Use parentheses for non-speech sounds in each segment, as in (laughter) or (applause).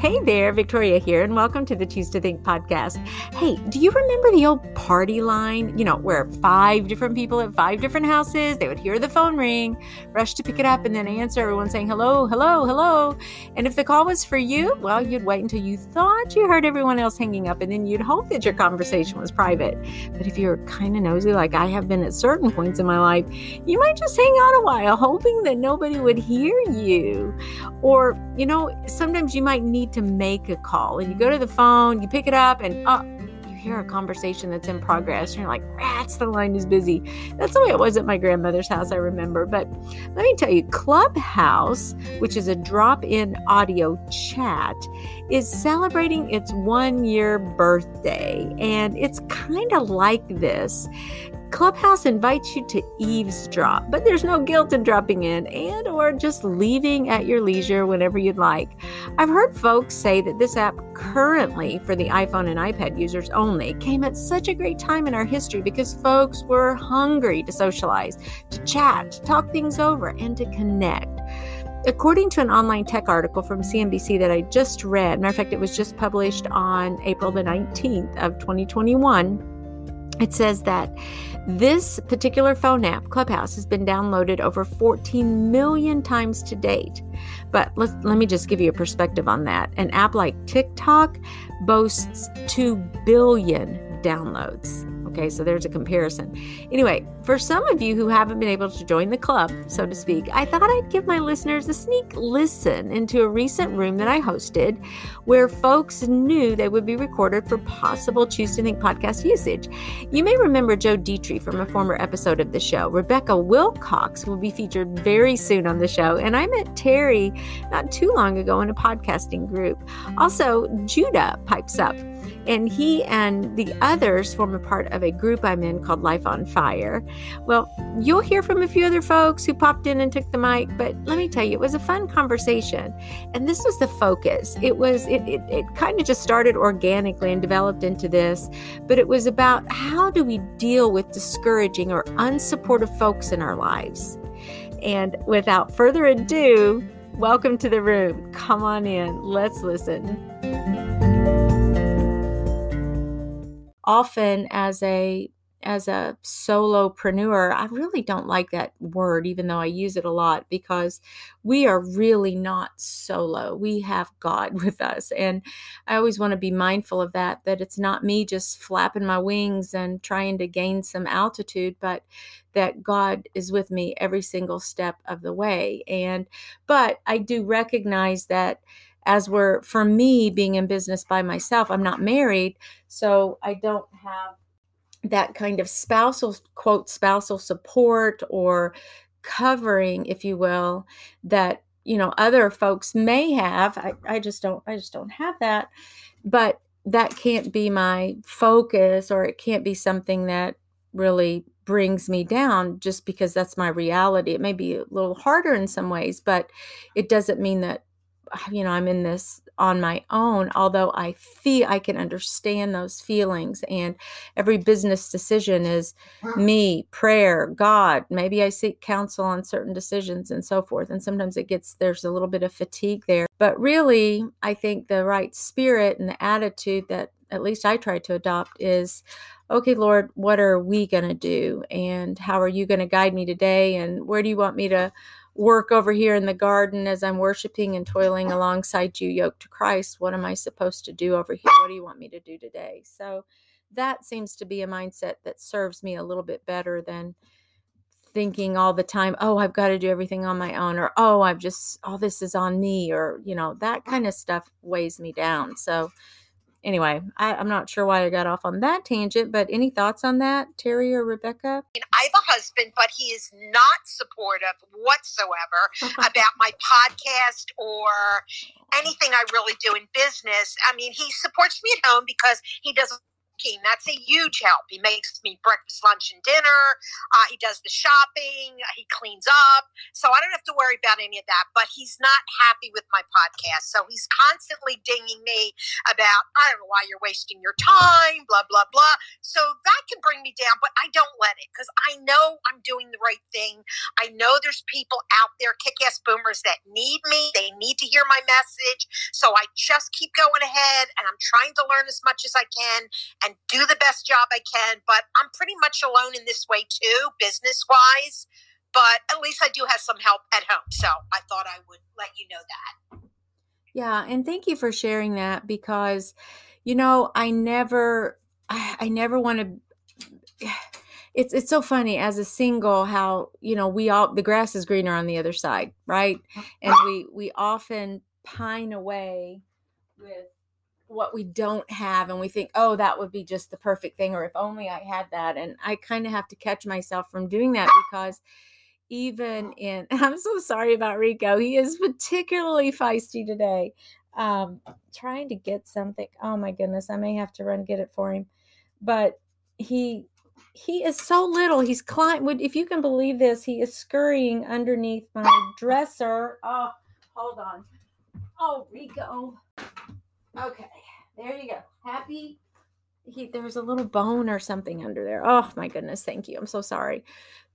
Hey there, Victoria here, and welcome to the Choose to Think podcast. Hey, do you remember the old party line? You know, where five different people at five different houses, they would hear the phone ring, rush to pick it up, and then answer, everyone saying, hello, hello, hello. And if the call was for you, well, you'd wait until you thought you heard everyone else hanging up, and then you'd hope that your conversation was private. But if you're kind of nosy, like I have been at certain points in my life, you might just hang out a while, hoping that nobody would hear you. Or, you know, sometimes you might need to make a call and you go to the phone, you pick it up, and oh, you hear a conversation that's in progress. And you're like, rats, the line is busy. That's the way it was at my grandmother's house, I remember. But let me tell you, Clubhouse, which is a drop in audio chat, is celebrating its one year birthday. And it's kind of like this. Clubhouse invites you to eavesdrop, but there's no guilt in dropping in and or just leaving at your leisure whenever you'd like. I've heard folks say that this app currently for the iPhone and iPad users only came at such a great time in our history because folks were hungry to socialize, to chat, to talk things over and to connect. According to an online tech article from CNBC that I just read, matter of fact, it was just published on April the 19th of 2021 it says that this particular phone app, Clubhouse, has been downloaded over 14 million times to date. But let let me just give you a perspective on that. An app like TikTok boasts 2 billion downloads. Okay, so there's a comparison. Anyway, for some of you who haven't been able to join the club, so to speak, I thought I'd give my listeners a sneak listen into a recent room that I hosted where folks knew they would be recorded for possible Choose to Think podcast usage. You may remember Joe Dietrich from a former episode of the show. Rebecca Wilcox will be featured very soon on the show, and I met Terry not too long ago in a podcasting group. Also, Judah pipes up and he and the others form a part of a group I'm in called Life on Fire. Well, you'll hear from a few other folks who popped in and took the mic, but let me tell you, it was a fun conversation. And this was the focus. It was, it, it, it kind of just started organically and developed into this, but it was about how do we deal with discouraging or unsupportive folks in our lives. And without further ado, welcome to the room. Come on in. Let's listen. Often as a as a solopreneur, I really don't like that word, even though I use it a lot, because we are really not solo. We have God (laughs) with us. And I always want to be mindful of that, that it's not me just flapping my wings and trying to gain some altitude, but that God is with me every single step of the way. And, but I do recognize that as we're for me being in business by myself i'm not married so i don't have that kind of spousal quote spousal support or covering if you will that you know other folks may have. I, I just don't i just don't have that but that can't be my focus or it can't be something that really brings me down just because that's my reality. It may be a little harder in some ways but it doesn't mean that Ah, you know, I'm in this on my own, although I feel I can understand those feelings. And every business decision is me, prayer, God. Maybe I seek counsel on certain decisions and so forth. And sometimes it gets, there's a little bit of fatigue there. But really, I think the right spirit and the attitude that at least I try to adopt is okay, Lord, what are we going to do? And how are you going to guide me today? And where do you want me to? Work over here in the garden as I'm worshiping and toiling alongside you, yoked to Christ. What am I supposed to do over here? What do you want me to do today? So that seems to be a mindset that serves me a little bit better than thinking all the time, oh, I've got to do everything on my own, or oh, I've just, all oh, this is on me, or, you know, that kind of stuff weighs me down. So, anyway, I, am not sure why I got off on that tangent, but any thoughts on that, Terry or Rebecca? I have a husband, but he is not supportive whatsoever (laughs) about my podcast or anything I really do in business. I mean, he supports me at home because he doesn't cooking. That's a huge help. He makes me breakfast, lunch, and dinner. Uh, he does the shopping. He cleans up. So I don't have to worry about any of that. But he's not happy with my podcast. So he's constantly dinging me about, I don't know why you're wasting your time, blah, blah, blah. So that can bring me down, but I don't let it because I know I'm doing the right thing. I know there's people out there, kick ass boomers, that need me. They need to hear my message. So I just keep going ahead and I'm trying to learn as much as I can and do the best job I can. But I'm pretty much alone in this way too, business wise. But at least I do have some help at home. So I thought I would let you know that. Yeah. And thank you for sharing that because, you know, I never, I, I never want to it's it's so funny as a single how you know we all the grass is greener on the other side right uh-huh. and we we often pine away with what we don't have and we think oh that would be just the perfect thing or if only i had that and i kind of have to catch myself from doing that because even in (laughs) i'm so sorry about rico he is particularly feisty today um trying to get something oh my goodness i may have to run get it for him but he he is so little he's climbing if you can believe this he is scurrying underneath my dresser oh hold on oh rico Okay, there you go. Happy. He, there's a little bone or something under there. Oh my goodness, thank you. I'm so sorry.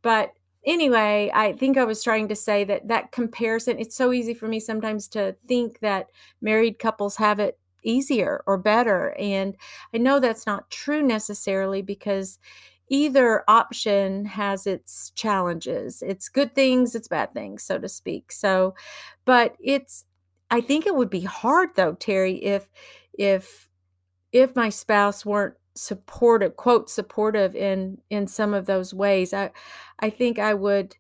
But anyway, I think I was trying to say that that comparison, it's so easy for me sometimes to think that married couples have it easier or better. And I know that's not true necessarily because either option has its challenges. It's good things, it's bad things, so to speak. So, but it's I think it would be hard though, Terry, if if if my spouse weren't supportive, quote supportive in in some of those ways. I I think I would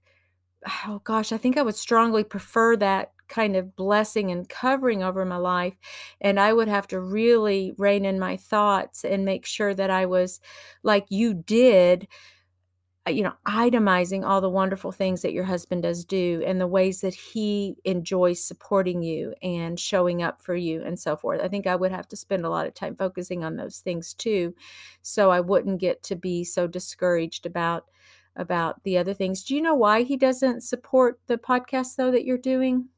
oh gosh, I think I would strongly prefer that kind of blessing and covering over my life and I would have to really rein in my thoughts and make sure that I was like you did Uh, you know, itemizing all the wonderful things that your husband does do and the ways that he enjoys supporting you and showing up for you and so forth. I think I would have to spend a lot of time focusing on those things too, so I wouldn't get to be so discouraged about about the other things. Do you know why he doesn't support the podcast though that you're doing?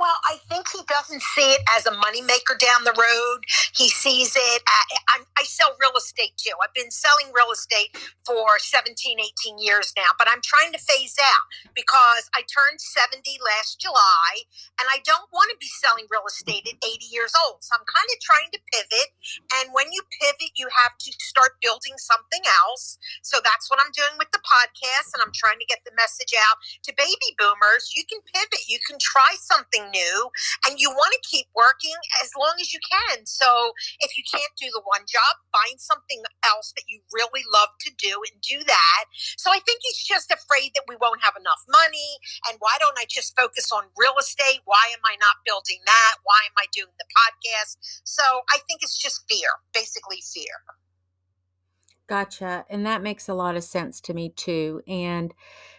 Well, I think he doesn't see it as a moneymaker down the road. He sees it, uh, at, I, I sell real estate too. I've been selling real estate for 17, 18 years now, but I'm trying to phase out because I turned 70 last July and I don't want to be selling real estate at 80 years old. So I'm kind of trying to pivot. And when you pivot, you have to start building something else. So that's what I'm doing with the podcast. And I'm trying to get the message out to baby boomers. You can pivot, you can try something something new and you want to keep working as long as you can. So if you can't do the one job, find something else that you really love to do and do that. So I think he's just afraid that we won't have enough money. And why don't I just focus on real estate? Why am I not building that? Why am I doing the podcast? So I think it's just fear, basically fear. Gotcha. And that makes a lot of sense to me too. And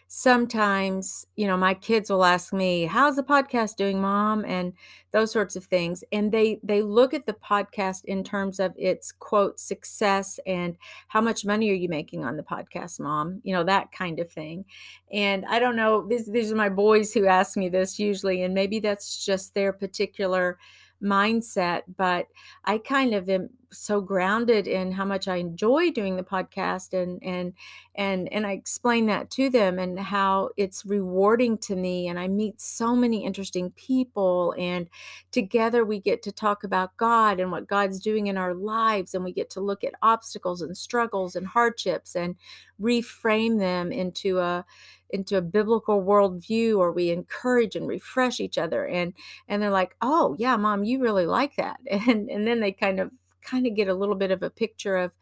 sometimes, you know, my kids will ask me, "How's the podcast doing, mom?" and those sorts of things. And they they look at the podcast in terms of its quote success and how much money are you making on the podcast, mom? You know, that kind of thing. And I don't know, these these are my boys who ask me this usually and maybe that's just their particular mindset but i kind of am so grounded in how much i enjoy doing the podcast and and and and i explain that to them and how it's rewarding to me and i meet so many interesting people and together we get to talk about god and what god's doing in our lives and we get to look at obstacles and struggles and hardships and reframe them into a into a biblical worldview or we encourage and refresh each other and and they're like oh yeah mom you really like that. (laughs) And and then they kind of kind of get a little bit of a picture of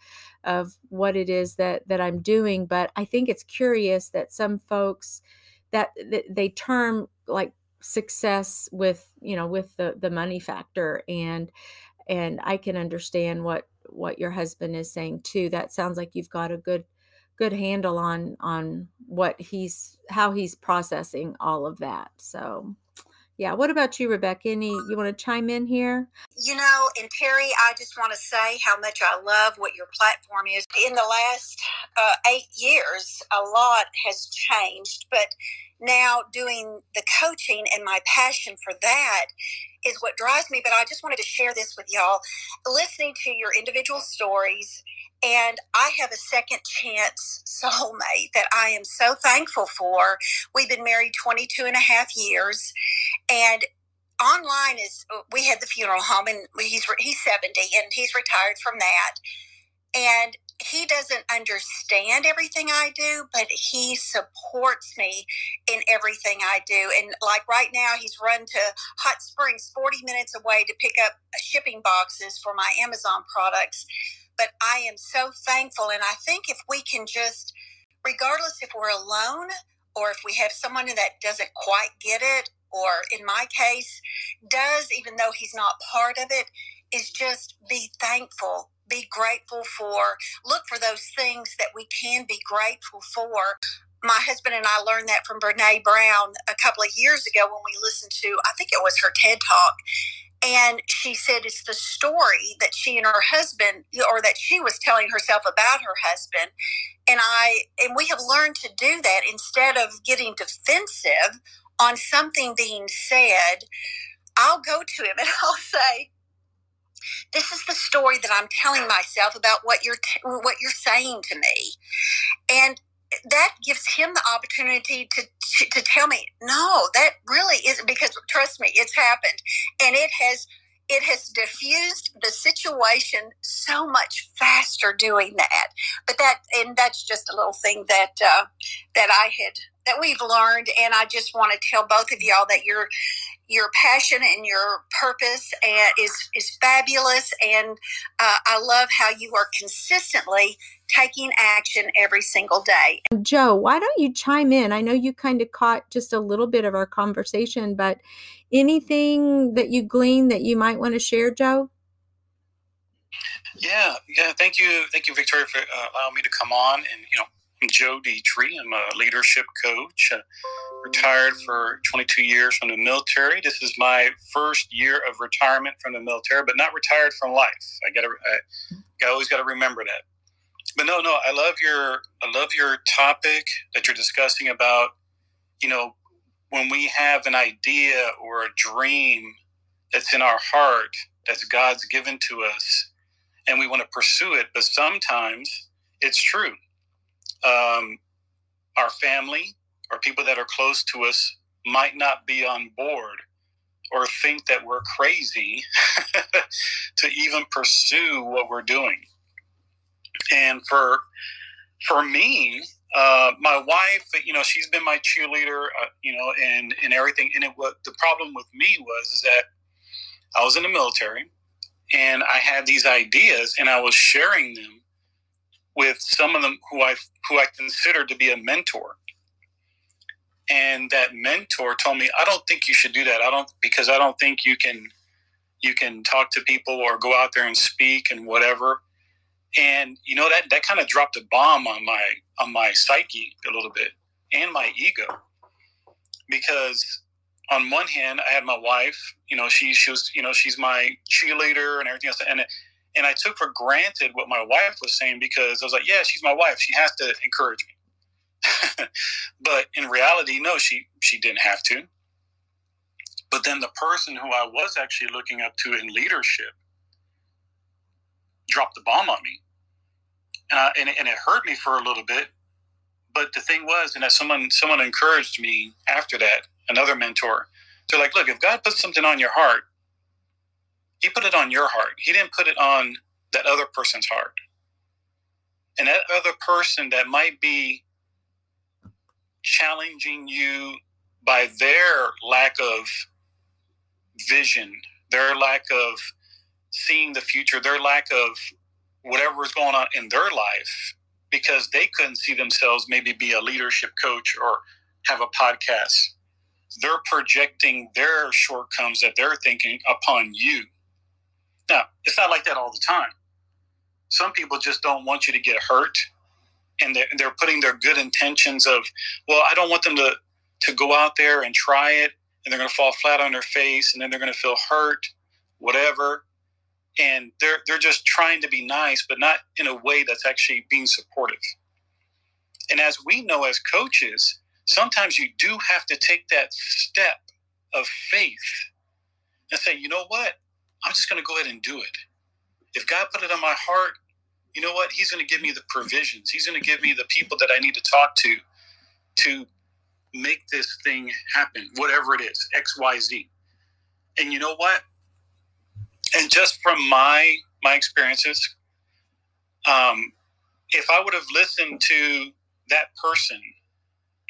of what it is that that i'm doing but i think it's curious that some folks that, that they term like success with you know with the the money factor and and i can understand what what your husband is saying too that sounds like you've got a good good handle on on what he's how he's processing all of that so Yeah. What about you, Rebecca? Any you want to chime in here? You know, and Terry, I just want to say how much I love what your platform is. In the last uh, eight years, a lot has changed, but now doing the coaching and my passion for that is what drives me. But I just wanted to share this with y'all. Listening to your individual stories, and I have a second chance soulmate that I am so thankful for. We've been married 22 and a half years, and online is we had the funeral home and he's he's 70 and he's retired from that and he doesn't understand everything I do, but he supports me in everything I do. And like right now, he's run to Hot Springs, 40 minutes away, to pick up shipping boxes for my Amazon products. But I am so thankful. And I think if we can just, regardless if we're alone or if we have someone that doesn't quite get it, or in my case, does, even though he's not part of it, is just be thankful be grateful for. Look for those things that we can be grateful for. My husband and I learned that from Brene Brown a couple of years ago when we listened to, I think it was her TED Talk. And she said it's the story that she and her husband, or that she was telling herself about her husband. And I, and we have learned to do that instead of getting defensive on something being said. I'll go to him and (laughs) I'll say, this is the story that I'm telling myself about what you're t- what you're saying to me, and that gives him the opportunity to, to, to tell me, no, that really isn't because trust me, it's happened, and it has it has diffused the situation so much faster doing that. But that and that's just a little thing that uh, that I had that we've learned, and I just want to tell both of y'all that you're your passion and your purpose and is is fabulous. And uh, i love how you are consistently taking action every single day. Joe why don't you chime in? I know you kind of caught just a little bit of our conversation but anything that you gleaned that you might want to share joe? Yeah yeah thank you thank you victoria for uh, allowing me to come on and you know I'm Joe Dietrich. I'm a leadership coach. Uh, retired for 22 years from the military. This is my first year of retirement from the military, but not retired from life. I got to, I, always got to remember that. But no, no, I love your, I love your topic that you're discussing about. You know, when we have an idea or a dream that's in our heart that's God's given to us, and we want to pursue it, but sometimes it's true um, our family or people that are close to us might not be on board or think that we're crazy (laughs) to even pursue what we're doing. And for for me, uh, my wife, you know, she's been my cheerleader, uh, you know, and and everything. And it what the problem with me was is that I was in the military, and I had these ideas, and I was sharing them with some of them who I who I consider to be a mentor. And that mentor told me, I don't think you should do that. I don't because I don't think you can you can talk to people or go out there and speak and whatever. And you know that that kind of dropped a bomb on my on my psyche a little bit and my ego. Because on one hand, I had my wife, you know, she, she was, you know, she's my cheerleader and everything else. And and I took for granted what my wife was saying because I was like, yeah, she's my wife. She has to encourage me. (laughs) but in reality, no, she she didn't have to. But then the person who I was actually looking up to in leadership dropped the bomb on me, and, I, and, and it hurt me for a little bit. But the thing was, and that someone someone encouraged me after that, another mentor. They're like, look, if God puts something on your heart, he put it on your heart. He didn't put it on that other person's heart. And that other person that might be challenging you by their lack of vision, their lack of seeing the future, their lack of whatever is going on in their life, because they couldn't see themselves maybe be a leadership coach or have a podcast. They're projecting their shortcomings that they're thinking upon you. Now, it's not like that all the time. Some people just don't want you to get hurt, and they're, they're putting their good intentions of, well, I don't want them to to go out there and try it and they're going to fall flat on their face and then they're going to feel hurt, whatever. And they're, they're just trying to be nice, but not in a way that's actually being supportive. And as we know as coaches, sometimes you do have to take that step of faith and say, you know what? I'm just going to go ahead and do it. If God put it on my heart, you know what? He's going to give me the provisions. He's going to give me the people that I need to talk to to make this thing happen, whatever it is, X, Y, Z. And you know what? And just from my my experiences, um, if I would have listened to that person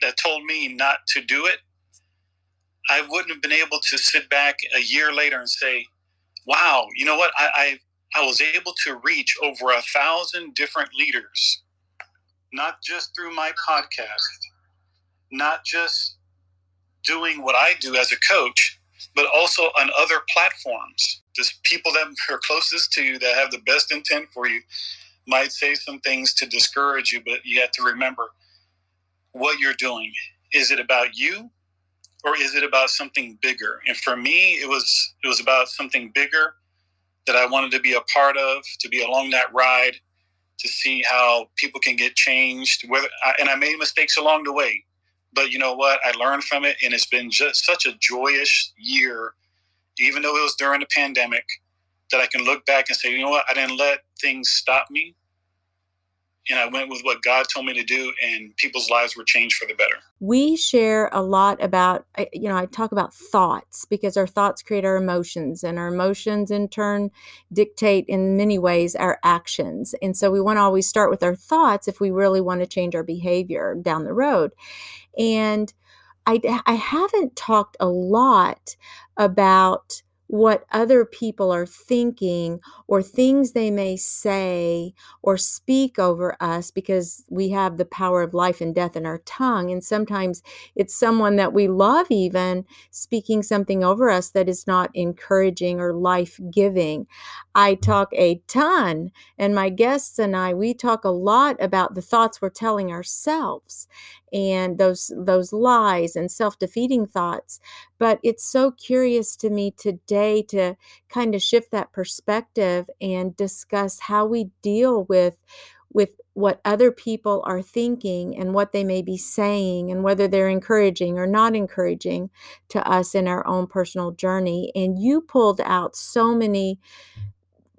that told me not to do it, I wouldn't have been able to sit back a year later and say, "Wow, you know what? I I, I was able to reach over a thousand different leaders, not just through my podcast, not just doing what I do as a coach, but also on other platforms. Just people that are closest to you that have the best intent for you might say some things to discourage you, but you have to remember what you're doing. Is it about you or is it about something bigger? And for me, it was it was about something bigger that I wanted to be a part of, to be along that ride, to see how people can get changed. Whether I, and I made mistakes along the way, but you know what? I learned from it, and it's been just such a joyous year, even though it was during the pandemic, that I can look back and say, you know what? I didn't let things stop me. And I went with what God told me to do, and people's lives were changed for the better. We share a lot about, you know, I talk about thoughts because our thoughts create our emotions, and our emotions in turn dictate in many ways our actions. And so we want to always start with our thoughts if we really want to change our behavior down the road. And I, I haven't talked a lot about what other people are thinking or things they may say or speak over us because we have the power of life and death in our tongue. And sometimes it's someone that we love, even speaking something over us that is not encouraging or life giving. I talk a ton, and my guests and I, we talk a lot about the thoughts we're telling ourselves and those those lies and self-defeating thoughts but it's so curious to me today to kind of shift that perspective and discuss how we deal with with what other people are thinking and what they may be saying and whether they're encouraging or not encouraging to us in our own personal journey. And you pulled out so many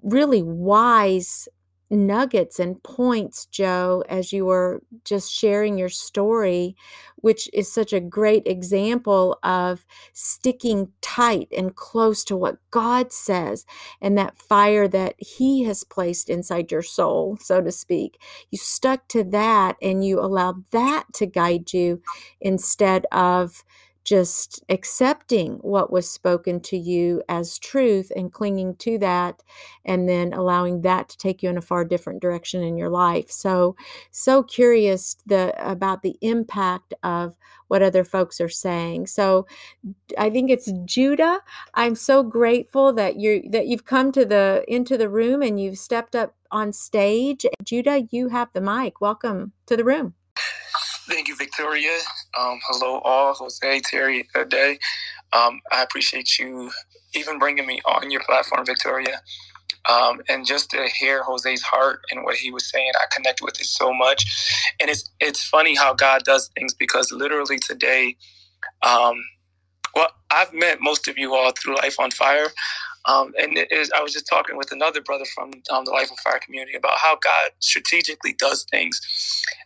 really wise nuggets and points, Joe, as you were just sharing your story, which is such a great example of sticking tight and close to what God says and that fire that He has placed inside your soul, so to speak. You stuck to that and you allowed that to guide you instead of just accepting what was spoken to you as truth and clinging to that and then allowing that to take you in a far different direction in your life. So so curious the about the impact of what other folks are saying. So i think it's judah. I'm so grateful that you that you've come to the into the room and you've stepped up on stage. Judah you have the mic. Welcome to the room Thank you, Victoria. Um, hello, all. Jose, Terry, Day. Um, I appreciate you even bringing me on your platform, Victoria. Um, and just to hear Jose's heart and what he was saying, I connect with it so much. And it's it's funny how God does things because literally today, um, well, I've met most of you all through Life on Fire. Um, and I was just talking with another brother from um, the Life on Fire community about how God strategically does things.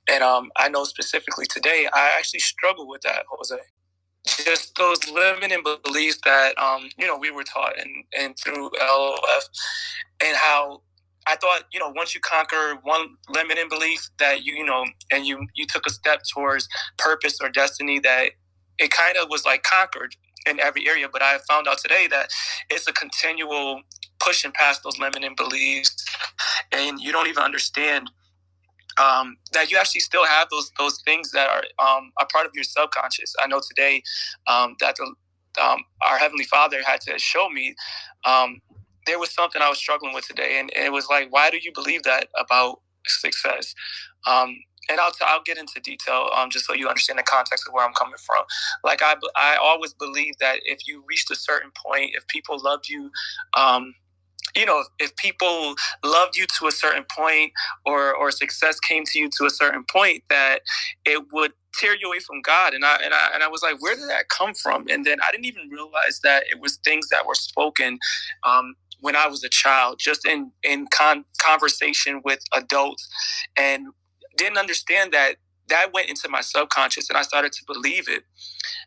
And um, I know specifically today, I actually struggle with that, Jose. Just those limiting beliefs that, um, you know, we were taught and, and through LOF and how I thought, you know, once you conquer one limiting belief that you, you know, and you, you took a step towards purpose or destiny that it kind of was like conquered in every area. But I found out today that it's a continual pushing past those limiting beliefs, and you don't even understand um, that you actually still have those those things that are um, a part of your subconscious. I know today um, that the, um, our heavenly Father had to show me um, there was something I was struggling with today, and, and, it was like, why do you believe that about success? And I'll, t- I'll get into detail um, just so you understand the context of where I'm coming from. Like I, I always believe that if you reached a certain point, if people loved you, um, you know, if people loved you to a certain point or, or success came to you to a certain point, that it would tear you away from God. And I, and I, and I was like, where did that come from? And then I didn't even realize that it was things that were spoken um, when I was a child, just in, in con- conversation with adults and didn't understand that that went into my subconscious and I started to believe it.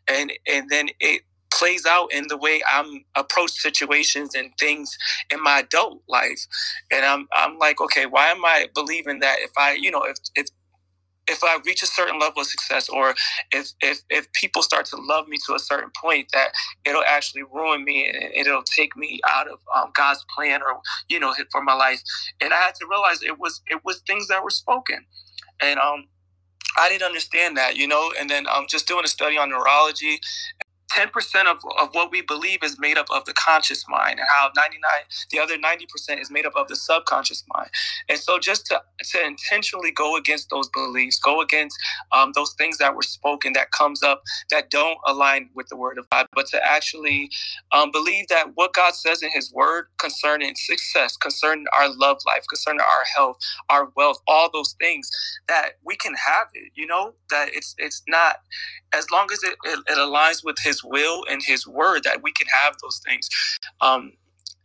And, and then it, plays out in the way I'm approach situations and things in my adult life. And I'm I'm like, okay, why am I believing that if I, you know, if if if I reach a certain level of success or if, if, if people start to love me to a certain point that it'll actually ruin me and it'll take me out of um, God's plan or, you know, for my life. And I had to realize it was, it was things that were spoken. And, um, I didn't understand that, you know, and then um, just doing a study on neurology 10% of, of what we believe is made up of the conscious mind and how 99 the other 90% is made up of the subconscious mind. And so just to, to intentionally go against those beliefs go against um, those things that were spoken that comes up that don't align with the word of god but to actually um, believe that what god says in his word concerning success concerning our love life concerning our health our wealth all those things that we can have it you know that it's it's not as long as it, it, it aligns with his will and his word that we can have those things. Um,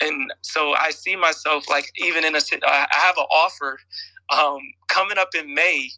and so i see myself like even in a i have an offer um, coming up in May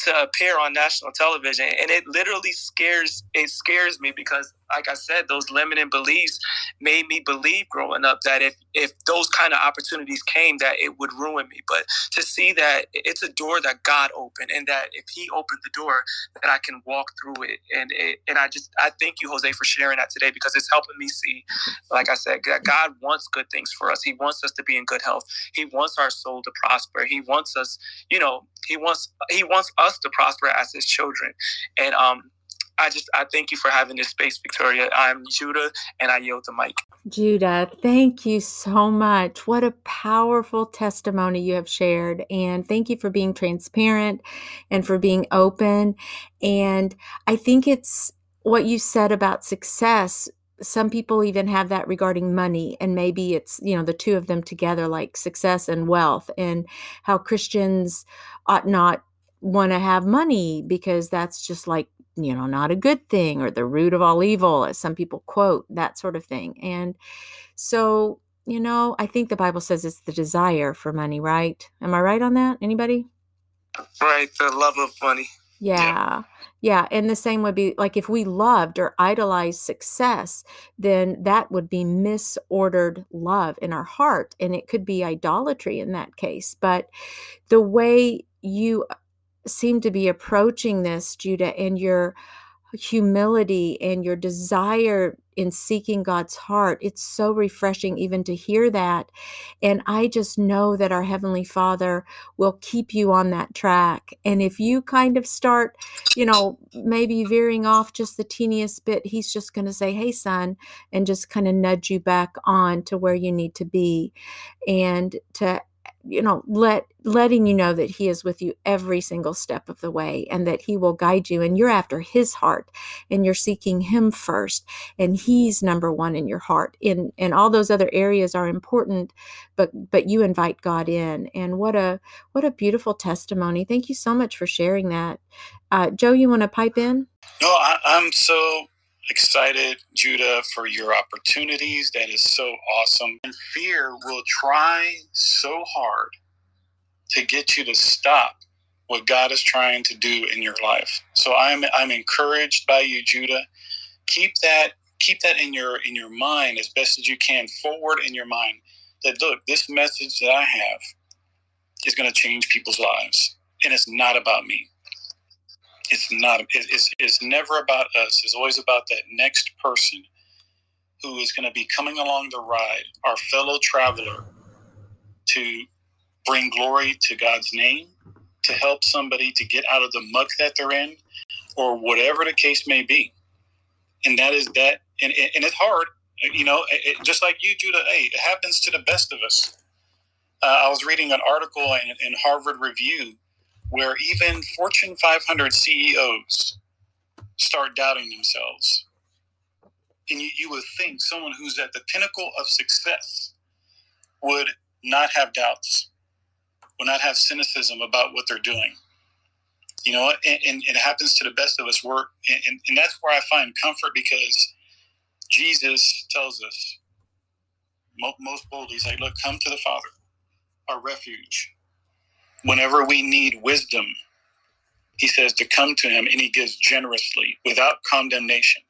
to appear on national television, and it literally scares it scares me because, like I said, those limiting beliefs made me believe growing up that if if those kind of opportunities came, that it would ruin me. But to see that it's a door that God opened, and that if He opened the door, that I can walk through it, and it, and I just I thank you, Jose, for sharing that today because it's helping me see, like I said, that God wants good things for us. He wants us to be in good health. He wants our soul to prosper. He wants us, you know, he wants he wants us to prosper as his children. And um I just I thank you for having this space, Victoria. I'm Judah and I yield the mic. Judah, thank you so much. What a powerful testimony you have shared. And thank you for being transparent and for being open. And I think it's what you said about success some people even have that regarding money and maybe it's you know the two of them together like success and wealth and how christians ought not want to have money because that's just like you know not a good thing or the root of all evil as some people quote that sort of thing. And so you know i think the bible says it's the desire for money right? Am i right on that? Anybody? Right the love of money yeah. Yeah. And the same would be like if we loved or idolized success, then that would be misordered love in our heart. And it could be idolatry in that case. But the way you uh, seem to be approaching this, Judah, and your humility and your desire in seeking God's heart. It's so refreshing even to hear that. And I just know that our Heavenly Father will keep you on that track. And if you kind of start, you know, maybe veering off just the teeniest bit, He's just going to say, Hey, son, and just kind of nudge you back on to where you need to be and to you know let letting you know that he is with you every single step of the way and that he will guide you and you're after his heart and you're seeking him first and he's number 1 in your heart. And and all those other areas are important but but you invite God in. And what a what a beautiful testimony. Thank you so much for sharing that. Uh, Joe you want to pipe in? No I, I'm so excited, Judah, for your opportunities. That is so awesome. And fear will try so hard to get you to stop what God is trying to do in your life. So I'm I'm encouraged by you, Judah. Keep that keep that in your in your mind as best as you can, forward in your mind. That look, this message that I have is going to change people's lives, and it's not about me it's not it's, it's never about us. It's always about that next person who is going to be coming along the ride our fellow traveler to bring glory to god's name to help somebody to get out of the muck that they're in or whatever the case may be. And that is that and, and it's hard you know it, just like you judah hey it happens to the best of us. Uh, i was reading an article in, in harvard review where even Fortune 500 CEOs start doubting themselves. And you, you would think someone who's at the pinnacle of success would not have doubts, would not have cynicism about what they're doing. You know, and, and it happens to the best of us. Work, and, and that's where I find comfort because Jesus tells us most boldly, he's like, "Look, come to the Father, our refuge. Whenever we need wisdom, he says to come to him, and he gives generously, without condemnation."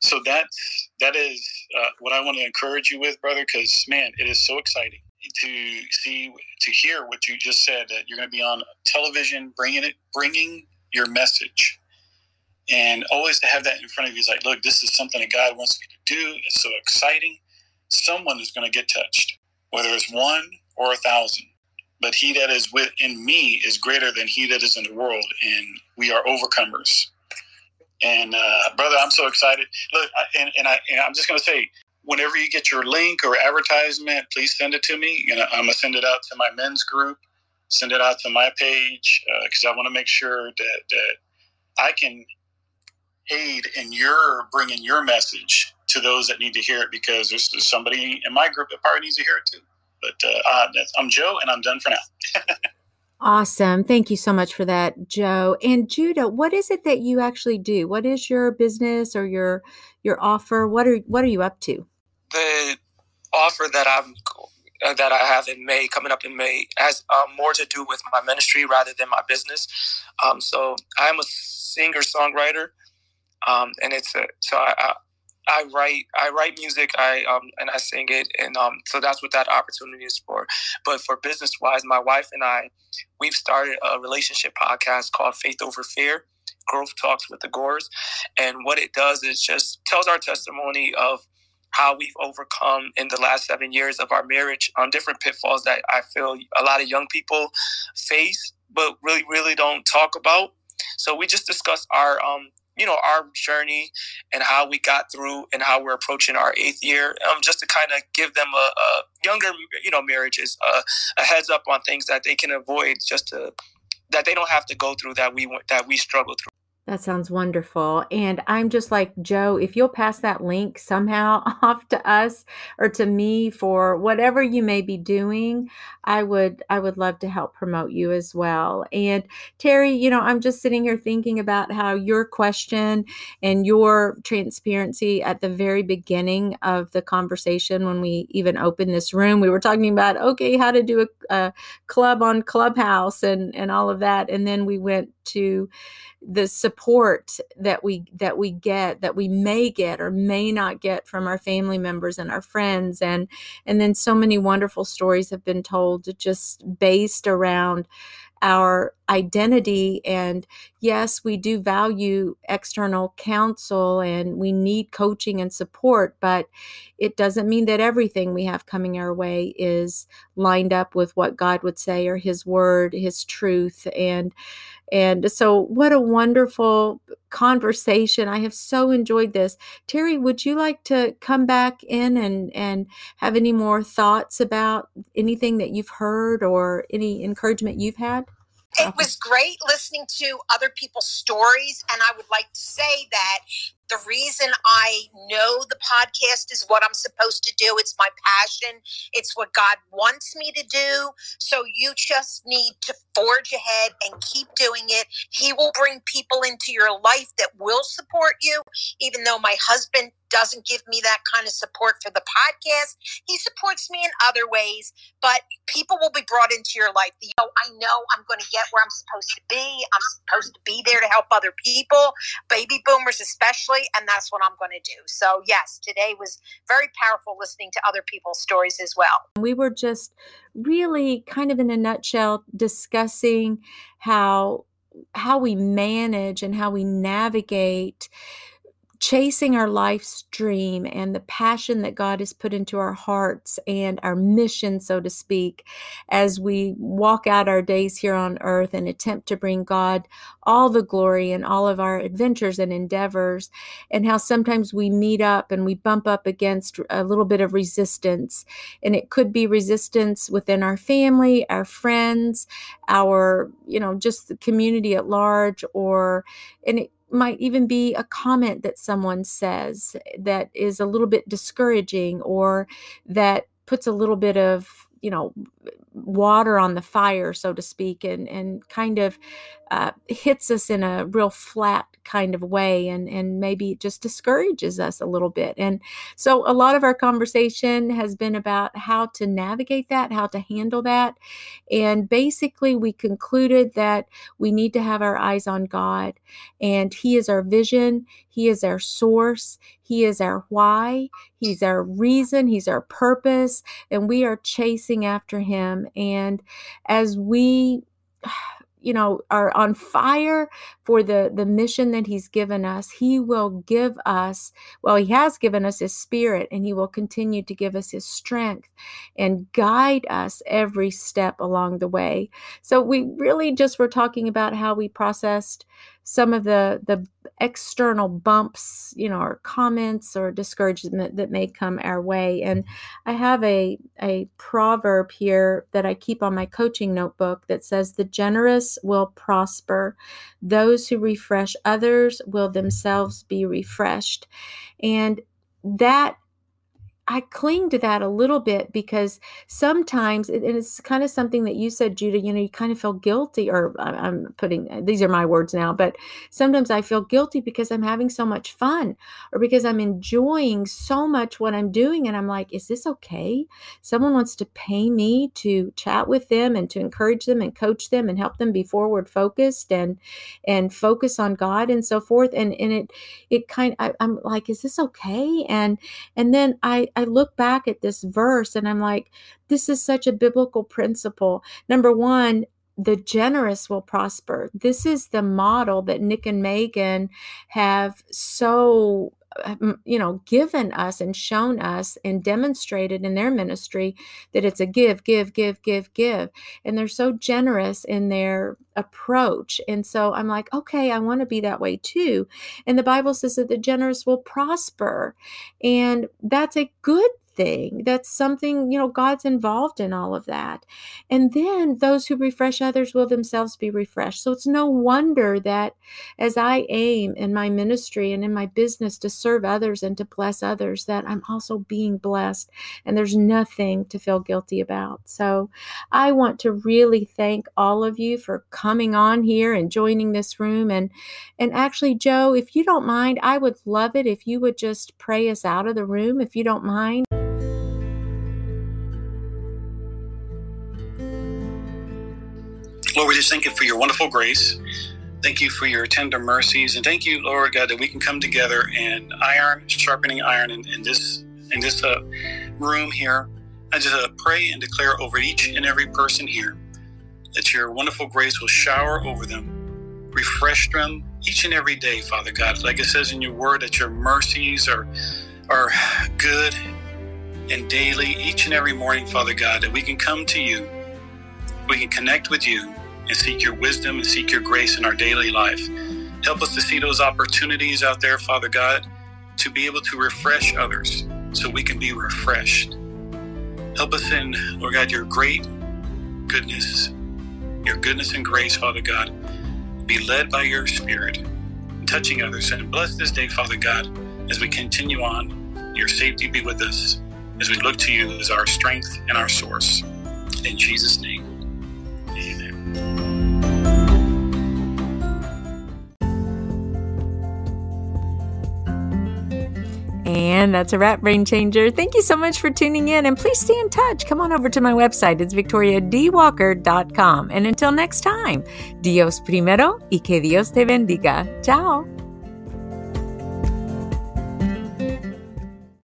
So that's that is uh, what I want to encourage you with, brother. Because man, it is so exciting to see to hear what you just said that you're going to be on television bringing it bringing your message and always to have that in front of you is like look this is something that god wants me to do it's so exciting someone is going to get touched whether it's one or a thousand but he that is within me is greater than he that is in the world and we are overcomers and uh, brother i'm so excited look and, and, I, and i'm just going to say whenever you get your link or advertisement, please send it to me. Know, I'm gonna send it out to my men's group, send it out to my page because uh, I want to make sure that that I can aid in your bringing your message to those that need to hear it because there's, there's somebody in my group that probably needs to hear it too. But uh, I'm Joe, and I'm done for now. Awesome. Thank you so much for that, Joe. And Judah, what is it that you actually do? What is your business or your your offer? What are what are you up to? the offer that I'm uh, that I have in May, coming up in May, has um, more to do with my ministry rather than my business. Um, so I'm a singer songwriter, um, and it's a, so I, I, write I write music I um, and I sing it, and um, so that's what that opportunity is for. But for business wise, my wife and I, we've started a relationship podcast called Faith Over Fear. Growth Talks with the Gores, and what it does is just tells our testimony of how we've overcome in the last seven years of our marriage on different pitfalls that I feel a lot of young people face, but really, really don't talk about. So we just discuss our, um, you know, our journey and how we got through and how we're approaching our eighth year, um, just to kind of give them a, a, younger, you know, marriages a heads up on things that they can avoid, just to that they don't have to go through that we that we struggle through. That sounds wonderful. And I'm just like, Joe, if you'll pass that link somehow (laughs) off to us or to me for whatever you may be doing, I would I would love to help promote you as well. And Terry, you know, I'm just sitting here thinking about how your question and your transparency at the very beginning of the conversation when we even opened this room, we were talking about okay, how to do a, a club on Clubhouse and and all of that. And then we went to the support that we that we get that we may get or may not get from our family members and our friends. And and then so many wonderful stories have been told just based around our identity. And yes we do value external counsel and we need coaching and support but it doesn't mean that everything we have coming our way is lined up with what God would say or his word his truth. And and so, what a wonderful conversation. I have so enjoyed this. Terry, would you like to come back in and, and have any more thoughts about anything that you've heard or any encouragement you've had? It was great listening to other people's stories. And I would like to say that the reason I know the podcast is what I'm supposed to do. It's my passion. It's what God wants me to do. So you just need to forge ahead and keep doing it. He will bring people into your life that will support you, even though my husband doesn't give me that kind of support for the podcast. He supports me in other ways, but people will be brought into your life. You know, I know I'm going to get where I'm supposed to be. I'm supposed to be there to help other people, baby boomers especially, and that's what I'm going to do. So, yes, today was very powerful listening to other people's stories as well. We were just really kind of in a nutshell discussing how how we manage and how we navigate chasing our life's dream and the passion that God has put into our hearts and our mission, so to speak, as we walk out our days here on earth and attempt to bring God all the glory in all of our adventures and endeavors, and how sometimes we meet up and we bump up against a little bit of resistance. And it could be resistance within our family, our friends, our, you know, just the community at large, or, and it might even be a comment that someone says that is a little bit discouraging or that puts a little bit of you know water on the fire so to speak and and kind of uh, hits us in a real flat kind of way and and maybe just discourages us a little bit. And so a lot of our conversation has been about how to navigate that how to handle that. And basically we concluded that we need to have our eyes on God and he is our vision he is our source he is our why he's our reason he's our purpose and we are chasing after him and as we (sighs) you know are on fire for the the mission that he's given us he will give us well he has given us his spirit and he will continue to give us his strength and guide us every step along the way. So we really just were talking about how we processed some of the the external bumps you know or comments or discouragement that may come our way. And i have a a proverb here that i keep on my coaching notebook that says the generous will prosper. Those who refresh others will themselves be refreshed. And that I cling to that a little bit because sometimes, and it's kind of something that you said, Judah, you know, you kind of feel guilty, or I'm putting uh, these are my words now, but sometimes I feel guilty because I'm having so much fun or because I'm enjoying so much what I'm doing. And I'm like, is this okay? Someone wants to pay me to chat with them and to encourage them and coach them and help them be forward focused and, and focus on God and so forth. And, and it, it kind I, I'm like, is this okay? And, and then I, I look back at this verse and I'm like, this is such a biblical principle. Number one, the generous will prosper. This is the model that Nick and Megan have so you know, given us and shown us and demonstrated in their ministry that it's a give, give, give, give, give. And they're so generous in their approach. And so I'm like, okay, I want to be that way too. And the Bible says that the generous will prosper. And that's a good That's something, you know, God's involved in all of that. And then those who refresh others will themselves be refreshed. So it's no wonder that as I aim in my ministry and in my business to serve others and to bless others, that I'm also being blessed. And there's nothing to feel guilty about. So I want to really thank all of you for coming on here and joining this room. And and actually, Joe, if you don't mind, I would love it if you would just pray us out of the room, if you don't mind. Lord, we just thank you for your wonderful grace. Thank you for your tender mercies, and thank you, Lord God, that we can come together and iron, sharpening iron in, in this in this uh, room here. I just uh, pray and declare over each and every person here that your wonderful grace will shower over them, refresh them each and every day, Father God. Like it says in your word, that your mercies are are good and daily, each and every morning, Father God, that we can come to you, we can connect with you, and seek your wisdom and seek your grace in our daily life. Help us to see those opportunities out there, Father God, to be able to refresh others so we can be refreshed. Help us in, Lord God, your great goodness, your goodness and grace, Father God. Be led by your Spirit, touching others. And bless this day, Father God, as we continue on. Your safety be with us as we look to you as our strength and our source. In Jesus' name, And that's a wrap, Brain Changer. Thank you so much for tuning in, and please stay in touch. Come on over to my website. It's victoriadwalker.com. And until next time, Dios primero y que Dios te bendiga. Ciao.